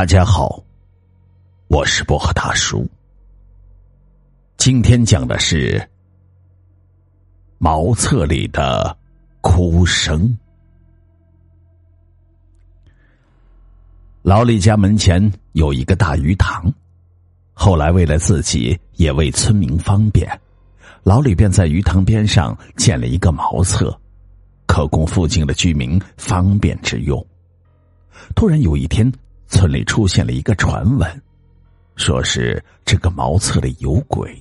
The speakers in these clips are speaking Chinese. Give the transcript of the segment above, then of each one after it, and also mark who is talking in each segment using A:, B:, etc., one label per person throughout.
A: 大家好，我是薄荷大叔。今天讲的是茅厕里的哭声。老李家门前有一个大鱼塘，后来为了自己也为村民方便，老李便在鱼塘边上建了一个茅厕，可供附近的居民方便之用。突然有一天。村里出现了一个传闻，说是这个茅厕里有鬼，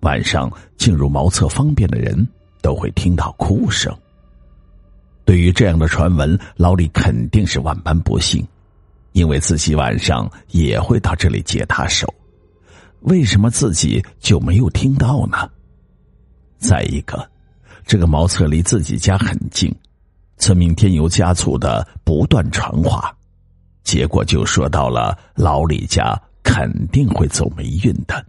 A: 晚上进入茅厕方便的人都会听到哭声。对于这样的传闻，老李肯定是万般不信，因为自己晚上也会到这里解他手，为什么自己就没有听到呢？再一个，这个茅厕离自己家很近，村民添油加醋的不断传话。结果就说到了老李家肯定会走霉运的，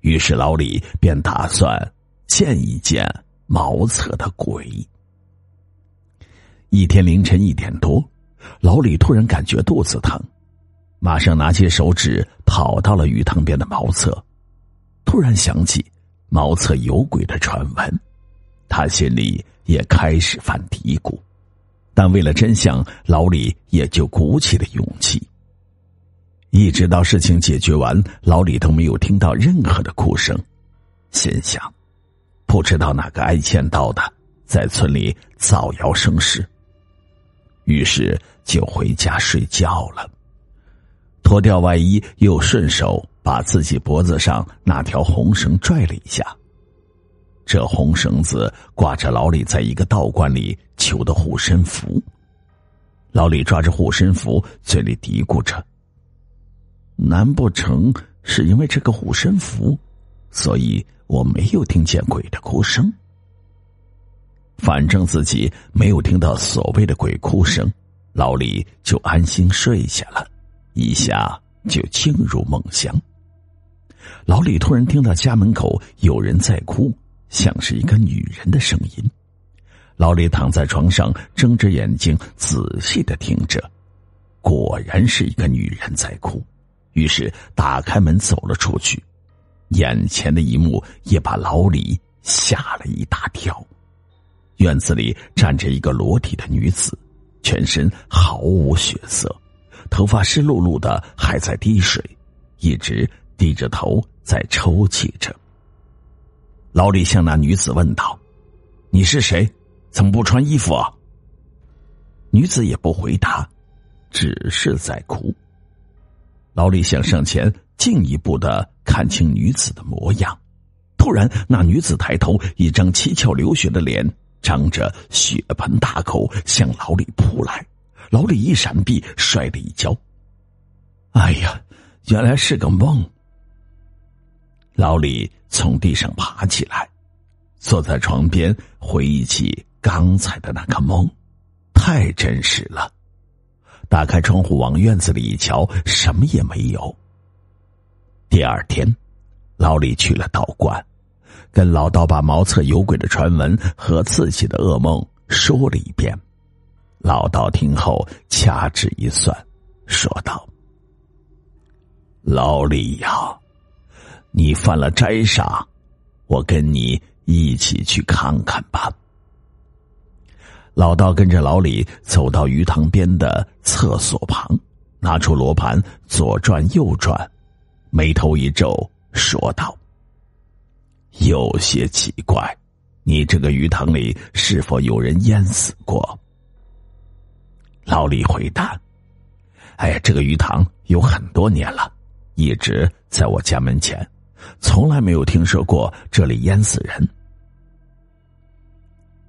A: 于是老李便打算见一见茅厕的鬼。一天凌晨一点多，老李突然感觉肚子疼，马上拿起手指跑到了鱼塘边的茅厕，突然想起茅厕有鬼的传闻，他心里也开始犯嘀咕。但为了真相，老李也就鼓起了勇气。一直到事情解决完，老李都没有听到任何的哭声，心想：不知道哪个挨欠到的，在村里造谣生事。于是就回家睡觉了，脱掉外衣，又顺手把自己脖子上那条红绳拽了一下。这红绳子挂着老李在一个道观里求的护身符。老李抓着护身符，嘴里嘀咕着：“难不成是因为这个护身符，所以我没有听见鬼的哭声？反正自己没有听到所谓的鬼哭声，老李就安心睡下了，一下就进入梦乡。老李突然听到家门口有人在哭。”像是一个女人的声音，老李躺在床上，睁着眼睛仔细的听着，果然是一个女人在哭。于是打开门走了出去，眼前的一幕也把老李吓了一大跳。院子里站着一个裸体的女子，全身毫无血色，头发湿漉漉的，还在滴水，一直低着头在抽泣着。老李向那女子问道：“你是谁？怎么不穿衣服？”啊？”女子也不回答，只是在哭。老李想上前进一步的看清女子的模样，突然那女子抬头，一张七窍流血的脸，张着血盆大口向老李扑来。老李一闪避，摔了一跤。哎呀，原来是个梦。老李从地上爬起来，坐在床边回忆起刚才的那个梦，太真实了。打开窗户往院子里一瞧，什么也没有。第二天，老李去了道观，跟老道把茅厕有鬼的传闻和自己的噩梦说了一遍。老道听后掐指一算，说道：“老李呀。”你犯了斋煞，我跟你一起去看看吧。老道跟着老李走到鱼塘边的厕所旁，拿出罗盘左转右转，眉头一皱，说道：“有些奇怪，你这个鱼塘里是否有人淹死过？”老李回答：“哎呀，这个鱼塘有很多年了，一直在我家门前。”从来没有听说过这里淹死人，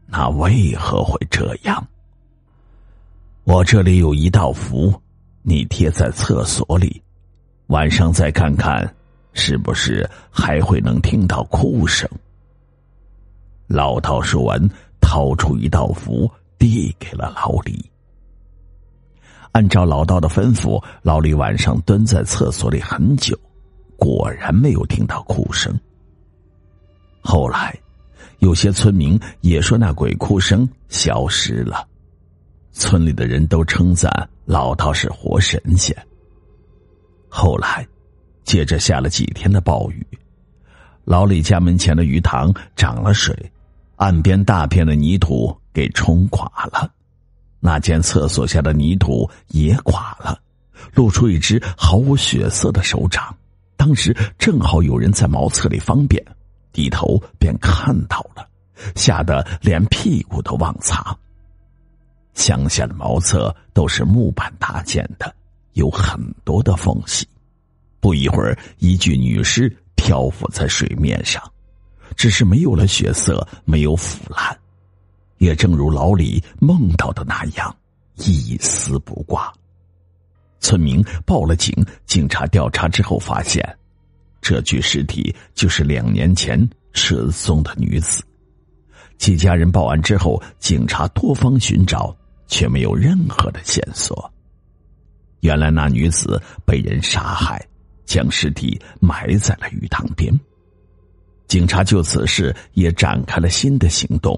A: 那为何会这样？我这里有一道符，你贴在厕所里，晚上再看看，是不是还会能听到哭声？老道说完，掏出一道符，递给了老李。按照老道的吩咐，老李晚上蹲在厕所里很久。果然没有听到哭声。后来，有些村民也说那鬼哭声消失了，村里的人都称赞老道是活神仙，后来，接着下了几天的暴雨，老李家门前的鱼塘涨了水，岸边大片的泥土给冲垮了，那间厕所下的泥土也垮了，露出一只毫无血色的手掌。当时正好有人在茅厕里方便，低头便看到了，吓得连屁股都忘擦。乡下的茅厕都是木板搭建的，有很多的缝隙。不一会儿，一具女尸漂浮在水面上，只是没有了血色，没有腐烂，也正如老李梦到的那样，一丝不挂。村民报了警，警察调查之后发现，这具尸体就是两年前失踪的女子。几家人报案之后，警察多方寻找。却没有任何的线索。原来那女子被人杀害，将尸体埋在了鱼塘边。警察就此事也展开了新的行动，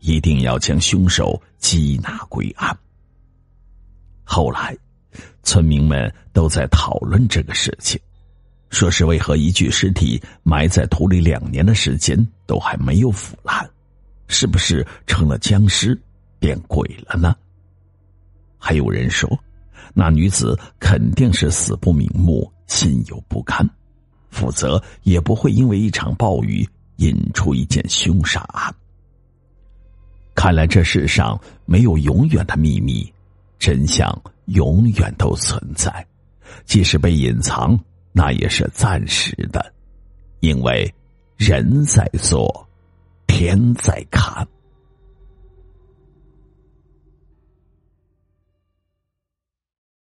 A: 一定要将凶手缉拿归案。后来，村民们都在讨论这个事情，说是为何一具尸体埋在土里两年的时间都还没有腐烂，是不是成了僵尸变鬼了呢？还有人说，那女子肯定是死不瞑目，心有不甘，否则也不会因为一场暴雨引出一件凶杀案。看来这世上没有永远的秘密，真相永远都存在，即使被隐藏，那也是暂时的，因为人在做，天在看。